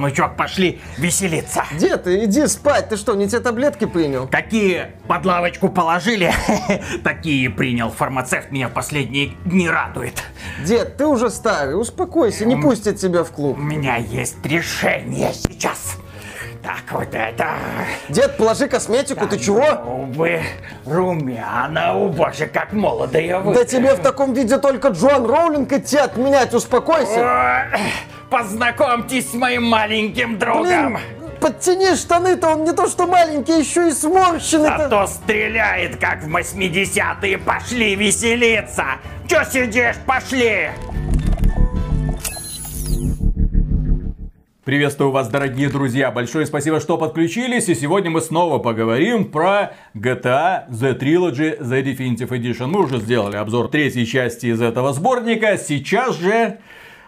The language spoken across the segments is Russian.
внучок, пошли веселиться. Дед, иди спать. Ты что, не те таблетки принял? Какие под лавочку положили, такие принял. Фармацевт меня последние дни радует. Дед, ты уже старый, успокойся, не пустят тебя в клуб. У меня есть решение сейчас. Так, вот это... Дед, положи косметику, ты чего? Губы румяна, о боже, как молодо я Да тебе в таком виде только Джон Роулинг идти отменять, успокойся. Познакомьтесь с моим маленьким другом. Блин, подтяни штаны-то, он не то что маленький, еще и сморщенный. А то стреляет, как в 80-е. Пошли веселиться. Че сидишь? Пошли. Приветствую вас, дорогие друзья. Большое спасибо, что подключились. И сегодня мы снова поговорим про GTA The Trilogy The Definitive Edition. Мы уже сделали обзор третьей части из этого сборника. Сейчас же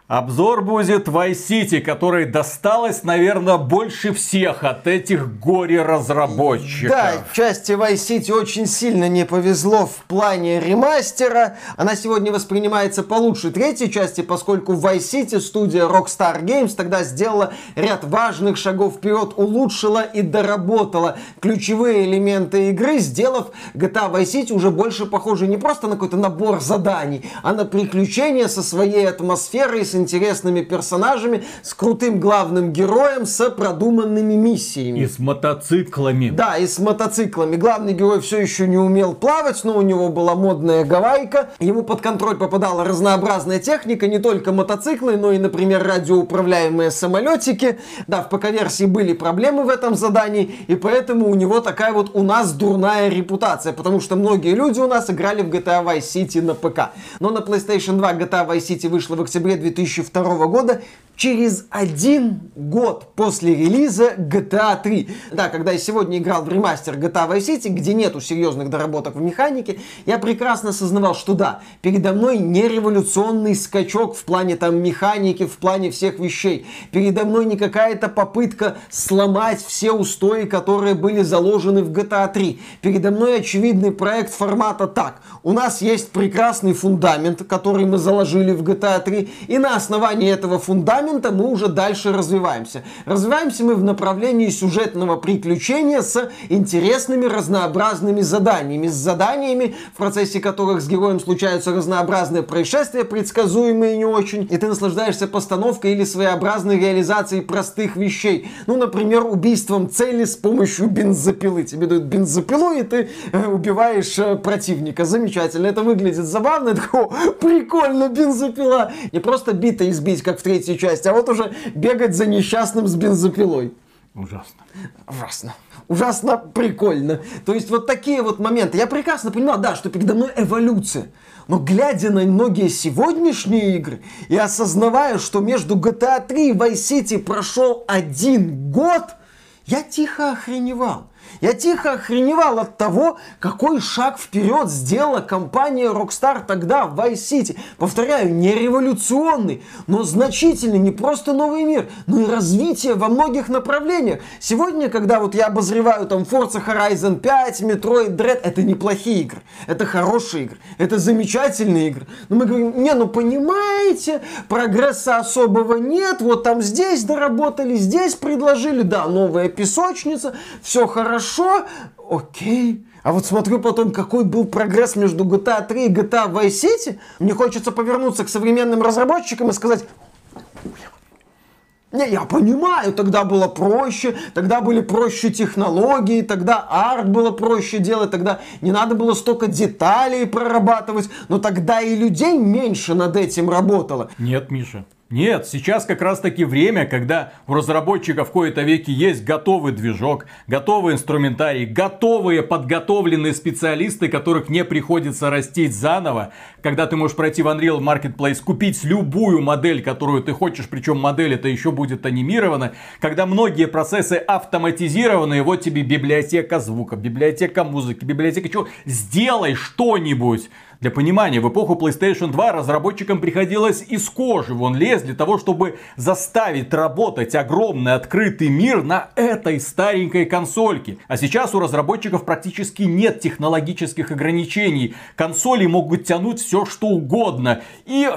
Обзор будет Vice City, который досталось, наверное, больше всех от этих горе-разработчиков. Да, части Vice City очень сильно не повезло в плане ремастера. Она сегодня воспринимается получше третьей части, поскольку в Vice City студия Rockstar Games тогда сделала ряд важных шагов вперед, улучшила и доработала ключевые элементы игры, сделав GTA Vice City уже больше похожей не просто на какой-то набор заданий, а на приключения со своей атмосферой, с интересными персонажами, с крутым главным героем, с продуманными миссиями. И с мотоциклами. Да, и с мотоциклами. Главный герой все еще не умел плавать, но у него была модная гавайка. Ему под контроль попадала разнообразная техника, не только мотоциклы, но и, например, радиоуправляемые самолетики. Да, в ПК-версии были проблемы в этом задании, и поэтому у него такая вот у нас дурная репутация, потому что многие люди у нас играли в GTA Vice City на ПК. Но на PlayStation 2 GTA Vice City вышла в октябре 2002 года, через один год после релиза GTA 3. Да, когда я сегодня играл в ремастер GTA Vice City, где нету серьезных доработок в механике, я прекрасно осознавал, что да, передо мной не революционный скачок в плане там механики, в плане всех вещей. Передо мной не какая-то попытка сломать все устои, которые были заложены в GTA 3. Передо мной очевидный проект формата так. У нас есть прекрасный фундамент, который мы заложили в GTA 3, и на основании этого фундамента мы уже дальше развиваемся. Развиваемся мы в направлении сюжетного приключения с интересными разнообразными заданиями. С заданиями, в процессе которых с героем случаются разнообразные происшествия, предсказуемые не очень, и ты наслаждаешься постановкой или своеобразной реализацией простых вещей. Ну, например, убийством цели с помощью бензопилы. Тебе дают бензопилу, и ты э, убиваешь э, противника. Замечательно. Это выглядит забавно. Это такое, прикольно, бензопила. Не просто бита избить, как в третьей части, а вот уже бегать за несчастным с бензопилой. Ужасно. Ужасно. Ужасно прикольно. То есть вот такие вот моменты. Я прекрасно понимал, да, что передо мной эволюция. Но глядя на многие сегодняшние игры и осознавая, что между GTA 3 и Vice City прошел один год, я тихо охреневал. Я тихо охреневал от того, какой шаг вперед сделала компания Rockstar тогда в Vice City. Повторяю, не революционный, но значительный, не просто новый мир, но и развитие во многих направлениях. Сегодня, когда вот я обозреваю там Forza Horizon 5, Metroid Dread, это неплохие игры, это хорошие игры, это замечательные игры. Но мы говорим, не, ну понимаете, прогресса особого нет, вот там здесь доработали, здесь предложили, да, новая песочница, все хорошо, окей. А вот смотрю потом, какой был прогресс между GTA 3 и GTA Vice City. Мне хочется повернуться к современным разработчикам и сказать, не, я понимаю, тогда было проще, тогда были проще технологии, тогда арт было проще делать, тогда не надо было столько деталей прорабатывать, но тогда и людей меньше над этим работало. Нет, Миша. Нет, сейчас как раз таки время, когда у разработчиков в кои-то веки есть готовый движок, готовый инструментарий, готовые подготовленные специалисты, которых не приходится растить заново, когда ты можешь пройти в Unreal Marketplace, купить любую модель, которую ты хочешь, причем модель это еще будет анимирована, когда многие процессы автоматизированы, вот тебе библиотека звука, библиотека музыки, библиотека чего, сделай что-нибудь. Для понимания, в эпоху PlayStation 2 разработчикам приходилось из кожи вон лезть для того, чтобы заставить работать огромный открытый мир на этой старенькой консольке. А сейчас у разработчиков практически нет технологических ограничений. Консоли могут тянуть все что угодно. И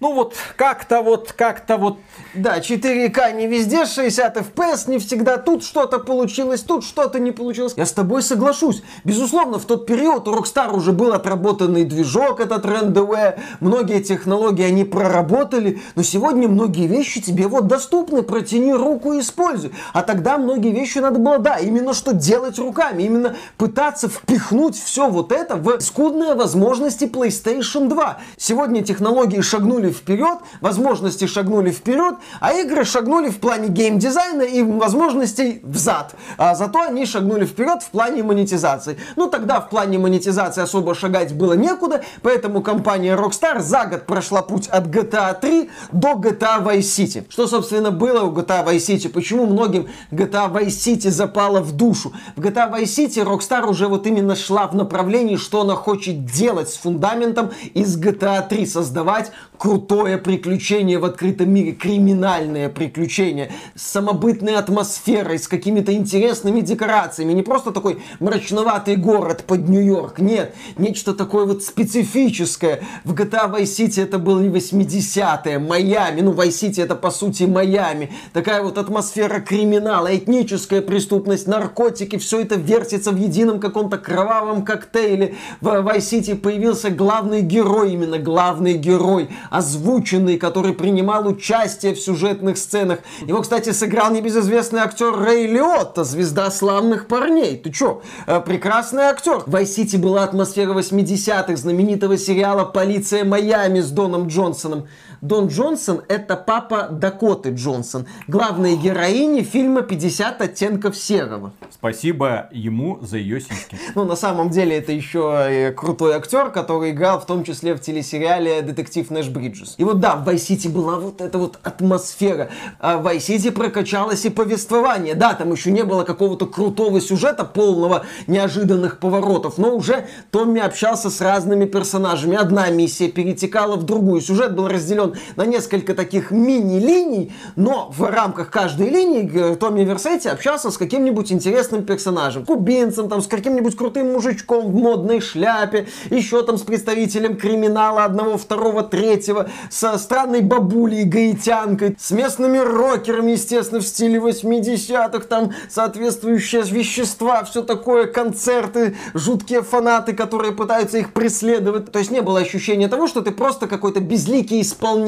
Ну вот как-то вот, как-то вот. Да, 4К не везде, 60 FPS не всегда. Тут что-то получилось, тут что-то не получилось. Я с тобой соглашусь. Безусловно, в тот период у Rockstar уже был отработанный движок, этот RenderWare. Многие технологии они проработали. Но сегодня многие вещи тебе вот доступны. Протяни руку и используй. А тогда многие вещи надо было, да, именно что делать руками. Именно пытаться впихнуть все вот это в скудные возможности PlayStation 2. Сегодня технологии шагнули вперед, возможности шагнули вперед, а игры шагнули в плане геймдизайна и возможностей взад. А зато они шагнули вперед в плане монетизации. Ну тогда в плане монетизации особо шагать было некуда, поэтому компания Rockstar за год прошла путь от GTA 3 до GTA Vice City. Что, собственно, было у GTA Vice City? Почему многим GTA Vice City запала в душу? В GTA Vice City Rockstar уже вот именно шла в направлении, что она хочет делать с фундаментом из GTA 3. Создавать крутое приключение в открытом мире, криминальное приключение, с самобытной атмосферой, с какими-то интересными декорациями. Не просто такой мрачноватый город под Нью-Йорк, нет, нечто такое вот специфическое. В GTA Vice City это были 80-е, Майами, ну Vice City это по сути Майами. Такая вот атмосфера криминала, этническая преступность, наркотики, все это вертится в едином каком-то кровавом коктейле. В Vice City появился главный герой, именно главный герой, озвученный, который принимал участие в сюжетных сценах. Его, кстати, сыграл небезызвестный актер Рэй Лиотта, звезда славных парней. Ты чё? Э, прекрасный актер. В Vice была атмосфера 80-х, знаменитого сериала «Полиция Майами» с Доном Джонсоном. Дон Джонсон – это папа Дакоты Джонсон, главной героини фильма «50 оттенков серого». Спасибо ему за ее сиськи. Ну, на самом деле, это еще крутой актер, который играл в том числе в телесериале «Детектив Нэш Бриджес». И вот да, в Vice City была вот эта вот атмосфера. А в Vice City прокачалось и повествование. Да, там еще не было какого-то крутого сюжета, полного неожиданных поворотов, но уже Томми общался с разными персонажами. Одна миссия перетекала в другую. Сюжет был разделен на несколько таких мини-линий, но в рамках каждой линии Томми Версетти общался с каким-нибудь интересным персонажем. Кубинцем, там, с каким-нибудь крутым мужичком в модной шляпе, еще там с представителем криминала одного, второго, третьего, со странной бабулей, гаитянкой, с местными рокерами, естественно, в стиле 80-х, там соответствующие вещества, все такое, концерты, жуткие фанаты, которые пытаются их преследовать. То есть не было ощущения того, что ты просто какой-то безликий исполнитель,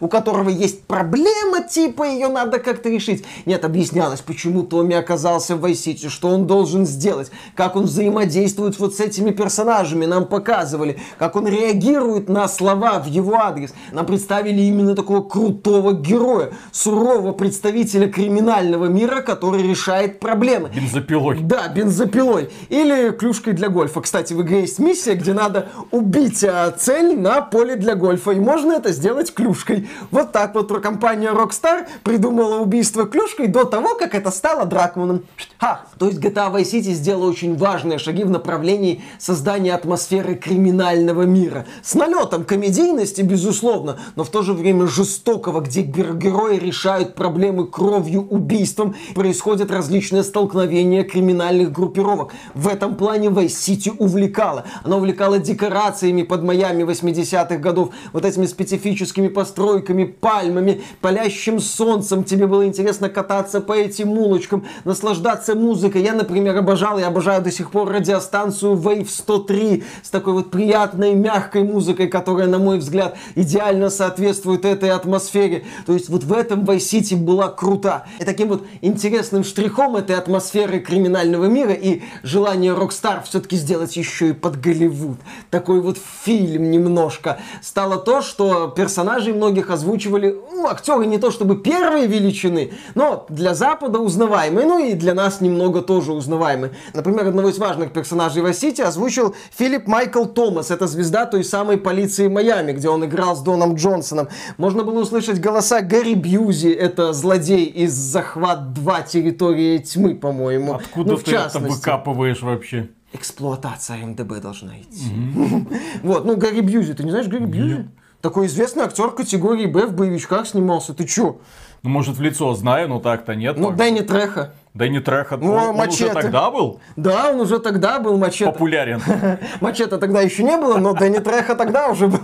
у которого есть проблема, типа ее надо как-то решить. Нет, объяснялось, почему Томми оказался в Vice City, что он должен сделать, как он взаимодействует вот с этими персонажами, нам показывали, как он реагирует на слова в его адрес. Нам представили именно такого крутого героя, сурового представителя криминального мира, который решает проблемы. Бензопилой. Да, бензопилой. Или клюшкой для гольфа. Кстати, в игре есть миссия, где надо убить а, цель на поле для гольфа. И можно это сделать клюшкой. Вот так вот компания Rockstar придумала убийство клюшкой до того, как это стало Дракманом. Ха! То есть GTA Vice City сделала очень важные шаги в направлении создания атмосферы криминального мира. С налетом комедийности, безусловно, но в то же время жестокого, где герои решают проблемы кровью, убийством, происходят различные столкновения криминальных группировок. В этом плане Vice City увлекала. Она увлекала декорациями под Майами 80-х годов, вот этими специфическими постройками, пальмами, палящим солнцем. Тебе было интересно кататься по этим улочкам, наслаждаться музыкой. Я, например, обожал и обожаю до сих пор радиостанцию Wave 103 с такой вот приятной, мягкой музыкой, которая, на мой взгляд, идеально соответствует этой атмосфере. То есть вот в этом Vice City была крута. И таким вот интересным штрихом этой атмосферы криминального мира и желание Rockstar все-таки сделать еще и под Голливуд. Такой вот фильм немножко. Стало то, что персонажей многих озвучивали, ну, актеры не то чтобы первые величины, но для Запада узнаваемые, ну и для нас немного тоже узнаваемые. Например, одного из важных персонажей Vice City озвучил Филипп Майкл Томас. Это звезда той самой полиции Майами, где он играл с Доном Джонсоном. Можно было услышать голоса Гарри Бьюзи, это злодей из «Захват 2. Территория тьмы», по-моему. Откуда ну, ты это выкапываешь вообще? Эксплуатация МДБ должна идти. Вот, ну Гарри Бьюзи, ты не знаешь Гарри Бьюзи? Такой известный актер категории Б в боевичках снимался. Ты чё? Ну, может, в лицо знаю, но так-то нет. Ну. Дэнни Треха. Дэнни Трехо, Ну, он, он уже тогда был Да, он уже тогда был мачете. популярен. Мачете тогда еще не было, но Дэнни Треха тогда уже был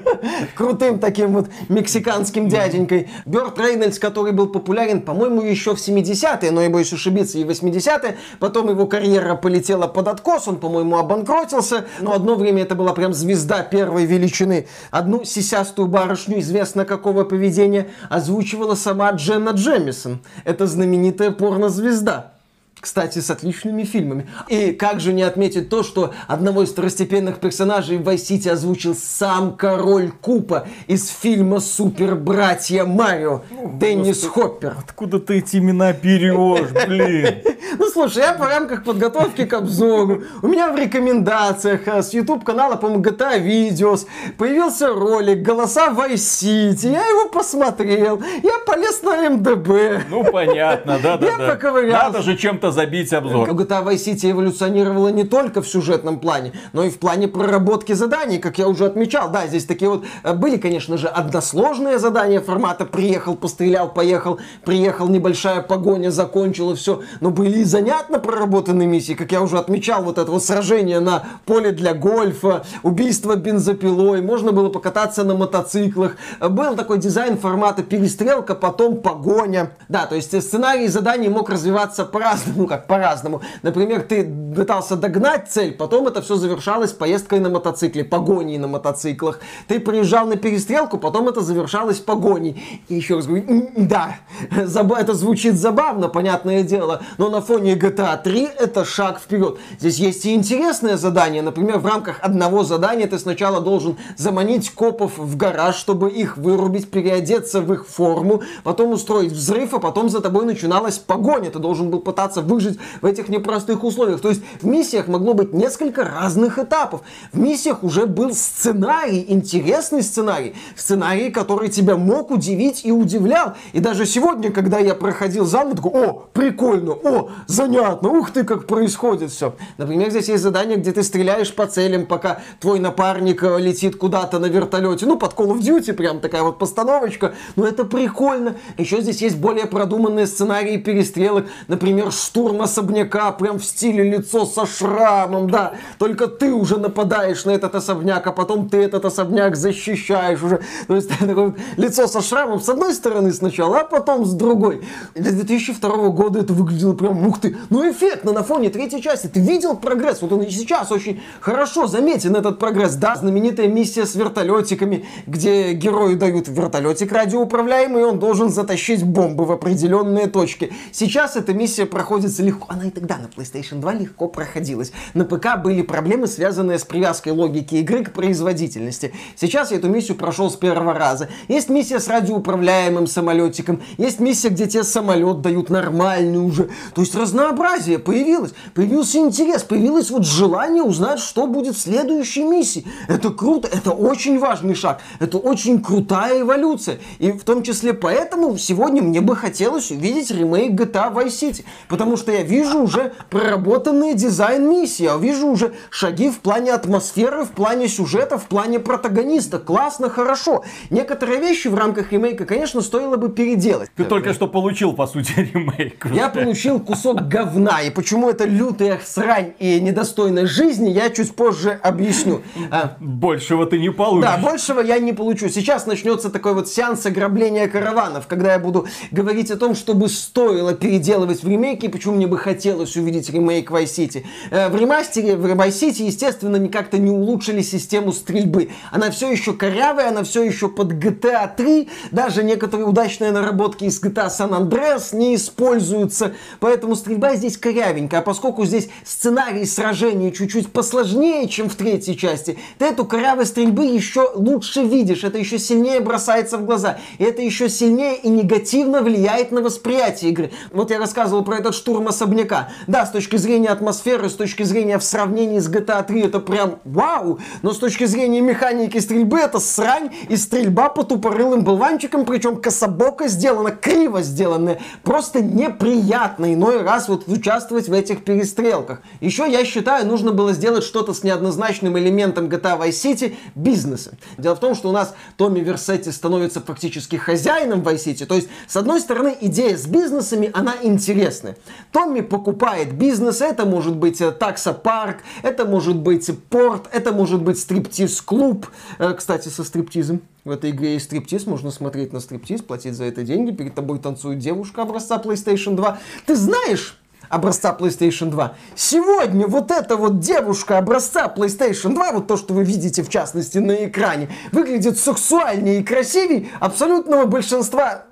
крутым таким вот мексиканским дяденькой. Бёрд Рейнольдс, который был популярен, по-моему, еще в 70-е, но я боюсь ошибиться, и в 80-е. Потом его карьера полетела под откос, он, по-моему, обанкротился. Но одно время это была прям звезда первой величины. Одну сисястую барышню, известно какого поведения, озвучивала сама Дженна Джемисон. Это знаменитая порнозвезда. bizde. Кстати, с отличными фильмами. И как же не отметить то, что одного из второстепенных персонажей в Vice City озвучил сам король Купа из фильма «Супер братья Марио» Деннис Хоппер. Откуда ты эти имена берешь, блин? Ну, слушай, я по рамках подготовки к обзору, у меня в рекомендациях э, с YouTube канала, по-моему, GTA Videos появился ролик «Голоса Vice City». Я его посмотрел, я полез на МДБ. Ну, понятно, Я да-да-да. поковырялся. Надо же чем-то забить обзор. GTA Vice City эволюционировала не только в сюжетном плане, но и в плане проработки заданий, как я уже отмечал. Да, здесь такие вот э, были, конечно же, односложные задания формата «приехал, пострелял, поехал, приехал, небольшая погоня, закончила все», но были и занятно проработанные миссии, как я уже отмечал, вот это вот сражение на поле для гольфа, убийство бензопилой, можно было покататься на мотоциклах, был такой дизайн формата перестрелка, потом погоня. Да, то есть э, сценарий заданий мог развиваться по-разному, ну как по-разному. Например, ты пытался догнать цель, потом это все завершалось поездкой на мотоцикле, погоней на мотоциклах. Ты приезжал на перестрелку, потом это завершалось погоней. И еще раз говорю, да, это звучит забавно, понятное дело, но на фоне GTA 3 это шаг вперед. Здесь есть и интересное задание. Например, в рамках одного задания ты сначала должен заманить копов в гараж, чтобы их вырубить, переодеться в их форму, потом устроить взрыв, а потом за тобой начиналась погоня. Ты должен был пытаться выжить в этих непростых условиях. То есть в миссиях могло быть несколько разных этапов. В миссиях уже был сценарий, интересный сценарий. Сценарий, который тебя мог удивить и удивлял. И даже сегодня, когда я проходил зал, я такой, о, прикольно, о, занятно, ух ты, как происходит все. Например, здесь есть задание, где ты стреляешь по целям, пока твой напарник э, летит куда-то на вертолете. Ну, под Call of Duty, прям такая вот постановочка. Но это прикольно. Еще здесь есть более продуманные сценарии перестрелок. Например, штурм особняка, прям в стиле лицо со шрамом, да. Только ты уже нападаешь на этот особняк, а потом ты этот особняк защищаешь уже. То есть такое лицо со шрамом с одной стороны сначала, а потом с другой. Для 2002 года это выглядело прям, ух ты, ну эффектно на фоне третьей части. Ты видел прогресс? Вот он и сейчас очень хорошо заметен этот прогресс. Да, знаменитая миссия с вертолетиками, где герою дают вертолетик радиоуправляемый, и он должен затащить бомбы в определенные точки. Сейчас эта миссия проходится легко. Она и тогда на PlayStation 2 легко проходилась. На ПК были проблемы, связанные с привязкой логики игры к производительности. Сейчас я эту миссию прошел с первого раза. Есть миссия с радиоуправляемым самолетиком. Есть миссия, где тебе самолет дают нормальный уже. То есть разнообразие появилось. Появился интерес. Появилось вот желание узнать, что будет в следующей миссии. Это круто. Это очень важный шаг. Это очень крутая эволюция. И в том числе поэтому сегодня мне бы хотелось увидеть ремейк GTA Vice City. Потому что я вижу уже проработанный дизайн миссии. Я вижу уже шаги в плане атмосферы, в плане сюжета, в плане протагониста. Классно, хорошо. Некоторые вещи в рамках ремейка, конечно, стоило бы переделать. Ты только что получил, по сути, ремейк. Я получил кусок говна, и почему это лютая срань и недостойная жизни, я чуть позже объясню. А, Большего ты не получишь. да, большего я не получу. Сейчас начнется такой вот сеанс ограбления караванов, когда я буду говорить о том, что бы стоило переделывать в ремейке, и почему мне бы хотелось увидеть ремейк Vice City. Э, В ремастере, в Vice City, естественно, ни- как-то не улучшили систему стрельбы. Она все еще корявая, она все еще под GTA 3, даже некоторые удачные наработки из GTA San Andreas не используются, поэтому стрельба здесь корявенькая, а поскольку здесь сценарий сражений чуть-чуть посложнее, чем в третьей части, ты эту корявость стрельбы еще лучше видишь, это еще сильнее бросается в глаза, и это еще сильнее и негативно влияет на восприятие игры. Вот я рассказывал про этот штурм особняка. Да, с точки зрения атмосферы, с точки зрения в сравнении с GTA 3 это прям вау, но с точки зрения механики стрельбы это срань и стрельба по тупорылым болванчикам, причем кособоко сделана, криво сделанная, просто неприятно иной раз вот участвовать в этих перестрелках. Еще я считаю, нужно было сделать что-то с неоднозначным элементом GTA Vice City бизнеса. Дело в том, что у нас Томми Версетти становится практически хозяином Vice City, то есть с одной стороны идея с бизнесами, она интересная. Томми покупает бизнес, это может быть э, таксопарк, это может быть порт, это может быть стриптиз-клуб. Э, кстати, со стриптизом. В этой игре есть стриптиз, можно смотреть на стриптиз, платить за это деньги, перед тобой танцует девушка образца PlayStation 2. Ты знаешь, образца PlayStation 2. Сегодня вот эта вот девушка образца PlayStation 2, вот то, что вы видите в частности на экране, выглядит сексуальнее и красивее абсолютного большинства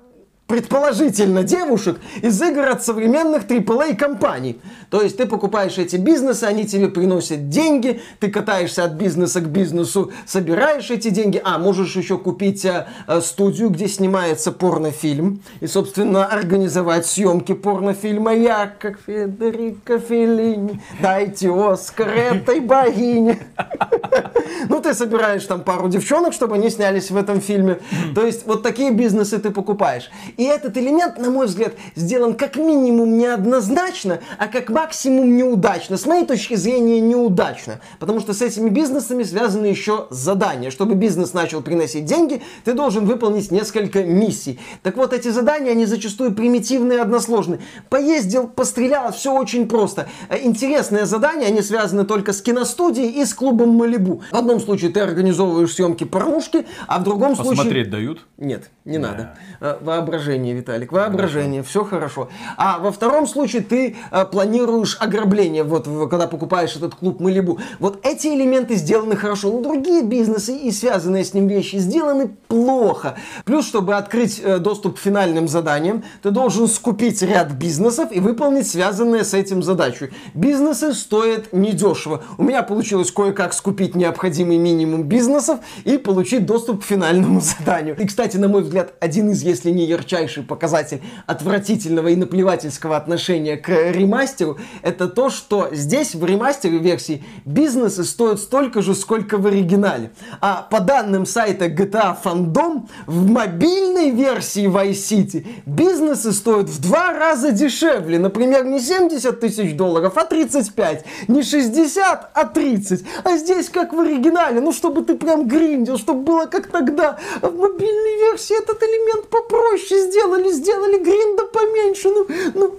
предположительно девушек из игр от современных AAA компаний. То есть ты покупаешь эти бизнесы, они тебе приносят деньги, ты катаешься от бизнеса к бизнесу, собираешь эти деньги, а можешь еще купить э студию, где снимается порнофильм, и, собственно, организовать съемки порнофильма. Я, как Федерико Феллини, дайте Оскар этой богине. Ну, ты собираешь там пару девчонок, чтобы они снялись в этом фильме. То есть вот такие бизнесы ты покупаешь. И этот элемент, на мой взгляд, сделан как минимум неоднозначно, а как максимум неудачно. С моей точки зрения, неудачно. Потому что с этими бизнесами связаны еще задания. Чтобы бизнес начал приносить деньги, ты должен выполнить несколько миссий. Так вот, эти задания, они зачастую примитивные и односложные. Поездил, пострелял, все очень просто. Э, интересные задания, они связаны только с киностудией и с клубом Малибу. В одном случае ты организовываешь съемки порнушки, а в другом Посмотреть случае... Посмотреть дают? Нет, не да. надо. Э, воображение воображение, Виталик, воображение, хорошо. все хорошо. А во втором случае ты э, планируешь ограбление, вот когда покупаешь этот клуб Малибу. Вот эти элементы сделаны хорошо, но другие бизнесы и связанные с ним вещи сделаны плохо. Плюс, чтобы открыть э, доступ к финальным заданиям, ты должен скупить ряд бизнесов и выполнить связанные с этим задачи. Бизнесы стоят недешево. У меня получилось кое-как скупить необходимый минимум бизнесов и получить доступ к финальному заданию. И, кстати, на мой взгляд, один из, если не ярчайший ярчайший показатель отвратительного и наплевательского отношения к ремастеру, это то, что здесь в ремастере версии бизнесы стоят столько же, сколько в оригинале. А по данным сайта GTA Fandom, в мобильной версии Vice City бизнесы стоят в два раза дешевле. Например, не 70 тысяч долларов, а 35. Не 60, а 30. А здесь как в оригинале. Ну, чтобы ты прям гриндил, чтобы было как тогда. А в мобильной версии этот элемент попроще сделали, сделали гринда поменьше. Ну, ну,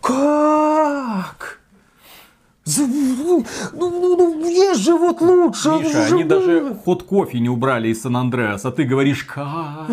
как? Ну, ну, ну, есть же вот лучше. Миша, они даже ход кофе не убрали из Сан-Андреас, а ты говоришь как?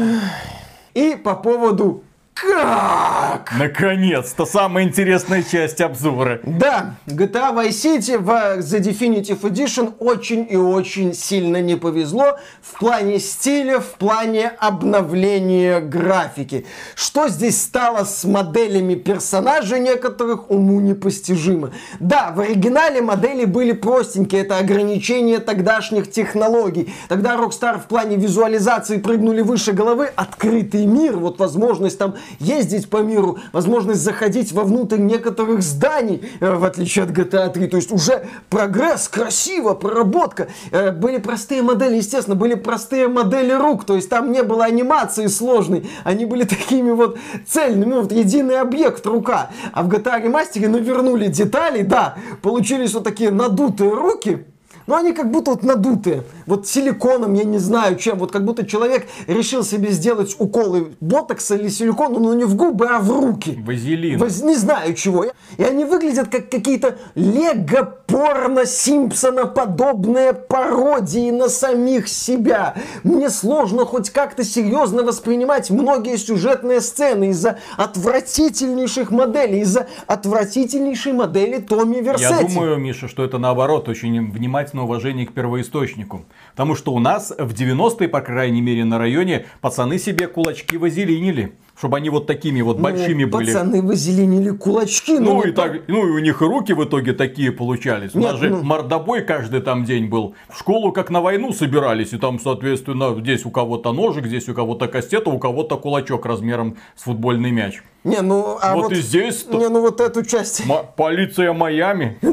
И по поводу как? Наконец-то, самая интересная часть обзора. Да, GTA Vice City в The Definitive Edition очень и очень сильно не повезло в плане стиля, в плане обновления графики. Что здесь стало с моделями персонажей некоторых, уму непостижимо. Да, в оригинале модели были простенькие, это ограничение тогдашних технологий. Тогда Rockstar в плане визуализации прыгнули выше головы, открытый мир, вот возможность там ездить по миру, возможность заходить вовнутрь некоторых зданий, э, в отличие от GTA 3. То есть уже прогресс, красиво, проработка. Э, были простые модели, естественно, были простые модели рук, то есть там не было анимации сложной, они были такими вот цельными, вот единый объект рука. А в GTA ремастере навернули детали, да, получились вот такие надутые руки, но они как будто вот надутые. Вот силиконом, я не знаю чем. Вот как будто человек решил себе сделать уколы ботокса или силикона, но не в губы, а в руки. Вазелин. Воз... Не знаю чего. И они выглядят как какие-то лего-порно Симпсона подобные пародии на самих себя. Мне сложно хоть как-то серьезно воспринимать многие сюжетные сцены из-за отвратительнейших моделей, из-за отвратительнейшей модели Томми Версетти. Я думаю, Миша, что это наоборот очень внимательно естественно, уважение к первоисточнику. Потому что у нас в 90-е, по крайней мере, на районе пацаны себе кулачки вазелинили. Чтобы они вот такими вот ну, большими пацаны были. Пацаны вазелинили кулачки. Ну, и так, ну и у них и руки в итоге такие получались. Нет, у нас же ну... мордобой каждый там день был. В школу как на войну собирались. И там, соответственно, здесь у кого-то ножик, здесь у кого-то кастет, а у кого-то кулачок размером с футбольный мяч. Не, ну, а Вот вот... и здесь-то. Не, ну вот эту часть... М- полиция Майами.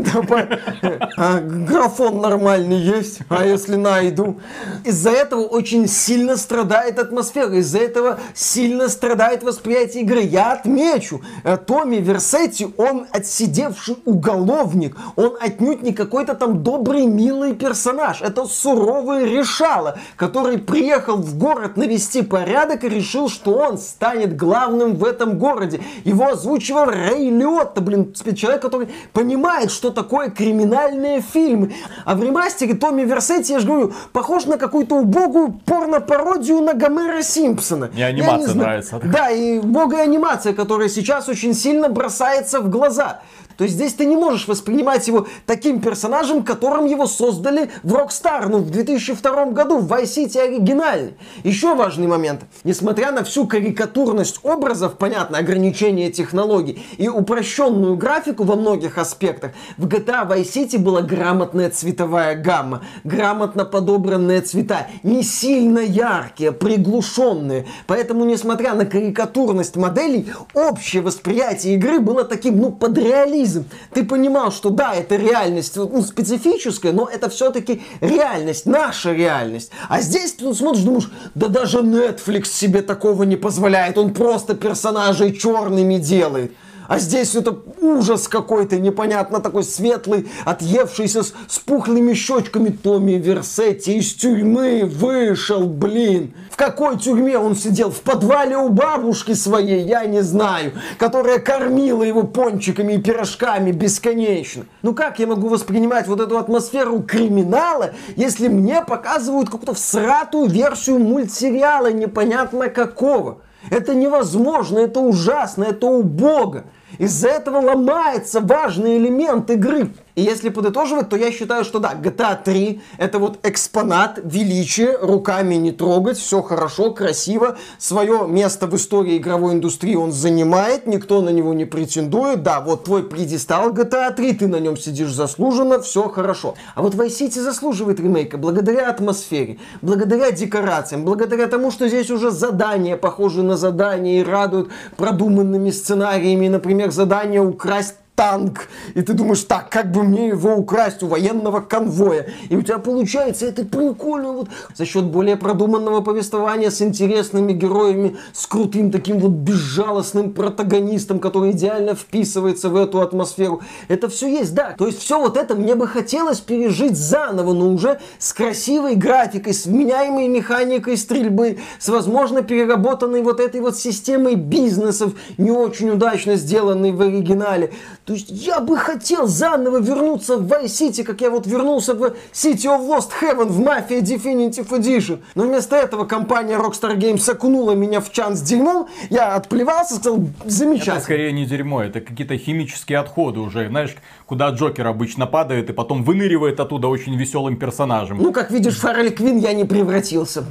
А, Графон нормальный есть, а если найду? Из-за этого очень сильно страдает атмосфера, из-за этого сильно страдает восприятие игры. Я отмечу, э, Томми Версетти, он отсидевший уголовник, он отнюдь не какой-то там добрый, милый персонаж. Это суровый решало, который приехал в город навести порядок и решил, что он станет главным в этом городе. Его озвучивал Рэй Лиотто, блин, человек, который понимает, что такое криминальные фильмы. А в ремастере Томми Версетти, я же говорю, похож на какую-то убогую порно-пародию на Гомера Симпсона. Я анимация нравится. Да, и убогая анимация, которая сейчас очень сильно бросается в глаза. То есть здесь ты не можешь воспринимать его таким персонажем, которым его создали в Rockstar, ну, в 2002 году, в Vice City оригинальный. Еще важный момент. Несмотря на всю карикатурность образов, понятно, ограничение технологий и упрощенную графику во многих аспектах, в GTA Vice City была грамотная цветовая гамма, грамотно подобранные цвета, не сильно яркие, приглушенные. Поэтому, несмотря на карикатурность моделей, общее восприятие игры было таким, ну, под реализм. Ты понимал, что да, это реальность ну, специфическая, но это все-таки реальность, наша реальность. А здесь ты смотришь, думаешь, да даже Netflix себе такого не позволяет, он просто персонажей черными делает. А здесь это ужас какой-то, непонятно такой светлый, отъевшийся с, с пухлыми щечками Томми Версетти из тюрьмы вышел, блин. В какой тюрьме он сидел? В подвале у бабушки своей, я не знаю, которая кормила его пончиками и пирожками бесконечно. Ну как я могу воспринимать вот эту атмосферу криминала, если мне показывают какую-то всратую версию мультсериала непонятно какого? Это невозможно, это ужасно, это убого. Из-за этого ломается важный элемент игры. И если подытоживать, то я считаю, что да, GTA 3 это вот экспонат величия, руками не трогать, все хорошо, красиво, свое место в истории игровой индустрии он занимает, никто на него не претендует, да, вот твой предистал GTA 3, ты на нем сидишь заслуженно, все хорошо. А вот Vice City заслуживает ремейка благодаря атмосфере, благодаря декорациям, благодаря тому, что здесь уже задания похожи на задания и радуют продуманными сценариями, например, задание украсть танк, и ты думаешь, так, как бы мне его украсть у военного конвоя, и у тебя получается это прикольно, вот, за счет более продуманного повествования с интересными героями, с крутым таким вот безжалостным протагонистом, который идеально вписывается в эту атмосферу, это все есть, да, то есть все вот это мне бы хотелось пережить заново, но уже с красивой графикой, с вменяемой механикой стрельбы, с возможно переработанной вот этой вот системой бизнесов, не очень удачно сделанной в оригинале. То есть я бы хотел заново вернуться в Vice City, как я вот вернулся в City of Lost Heaven в Mafia Definitive Edition. Но вместо этого компания Rockstar Games окунула меня в чан с дерьмом, я отплевался, сказал, замечательно. Это скорее не дерьмо, это какие-то химические отходы уже. Знаешь, куда Джокер обычно падает и потом выныривает оттуда очень веселым персонажем. Ну, как видишь, Фаррель Квин я не превратился.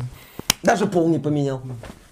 Даже пол не поменял.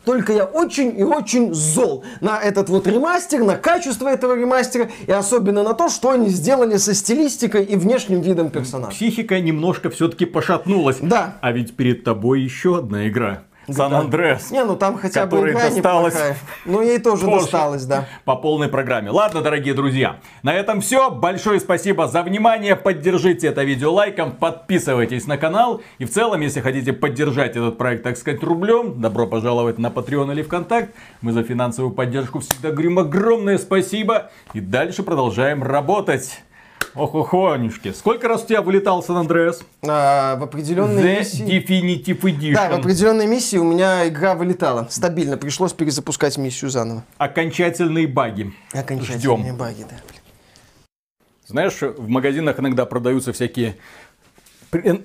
Только я очень и очень зол на этот вот ремастер, на качество этого ремастера и особенно на то, что они сделали со стилистикой и внешним видом персонажа. Психика немножко все-таки пошатнулась. Да. А ведь перед тобой еще одна игра. Сан Андреас. Не, ну там хотя бы игра досталось неплохая. Ну, ей тоже позже. досталось, да. По полной программе. Ладно, дорогие друзья, на этом все. Большое спасибо за внимание. Поддержите это видео лайком, подписывайтесь на канал. И в целом, если хотите поддержать этот проект, так сказать, рублем, добро пожаловать на Patreon или ВКонтакт. Мы за финансовую поддержку всегда говорим огромное спасибо. И дальше продолжаем работать. Ох, охонюшки. Сколько раз у тебя вылетал Сан Андреас? А, в определенной The миссии... Definitive Edition. Да, в определенной миссии у меня игра вылетала. Стабильно. Пришлось перезапускать миссию заново. Окончательные баги. Окончательные Ждем. баги, да. Знаешь, в магазинах иногда продаются всякие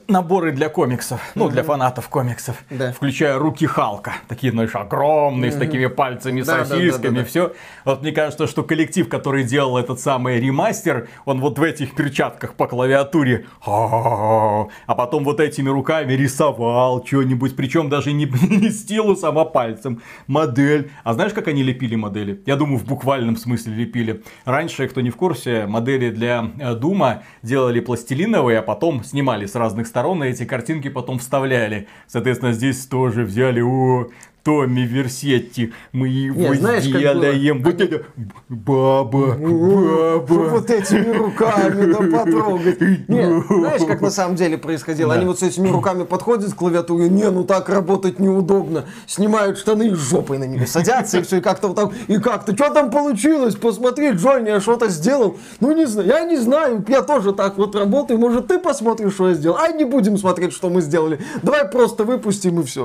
наборы для комиксов, ну, для фанатов комиксов, Да. включая руки Халка, такие, знаешь, огромные, с такими пальцами, Да, сосисками, да, да. все. Вот мне кажется, что коллектив, который делал этот самый ремастер, он вот в этих перчатках по клавиатуре, а потом вот этими руками рисовал что-нибудь, причем даже не, не стилусом, а пальцем, модель. А знаешь, как они лепили модели? Я думаю, в буквальном смысле лепили. Раньше, кто не в курсе, модели для э, Дума делали пластилиновые, а потом снимали с разных сторон, и эти картинки потом вставляли. Соответственно, здесь тоже взяли, о, Томми Версетти, мы его Не, знаешь, сделаем. Вот это баба, баба. Вот этими руками, да потрогать. Не, знаешь, как на самом деле происходило? Они вот с этими руками подходят к клавиатуре, не, ну так работать неудобно. Снимают штаны и жопой на нее садятся, и все, и как-то вот так, и как-то, что там получилось? Посмотри, Джонни, я что-то сделал. Ну не знаю, я не знаю, я тоже так вот работаю, может ты посмотришь, что я сделал. Ай, не будем смотреть, что мы сделали. Давай просто выпустим и все.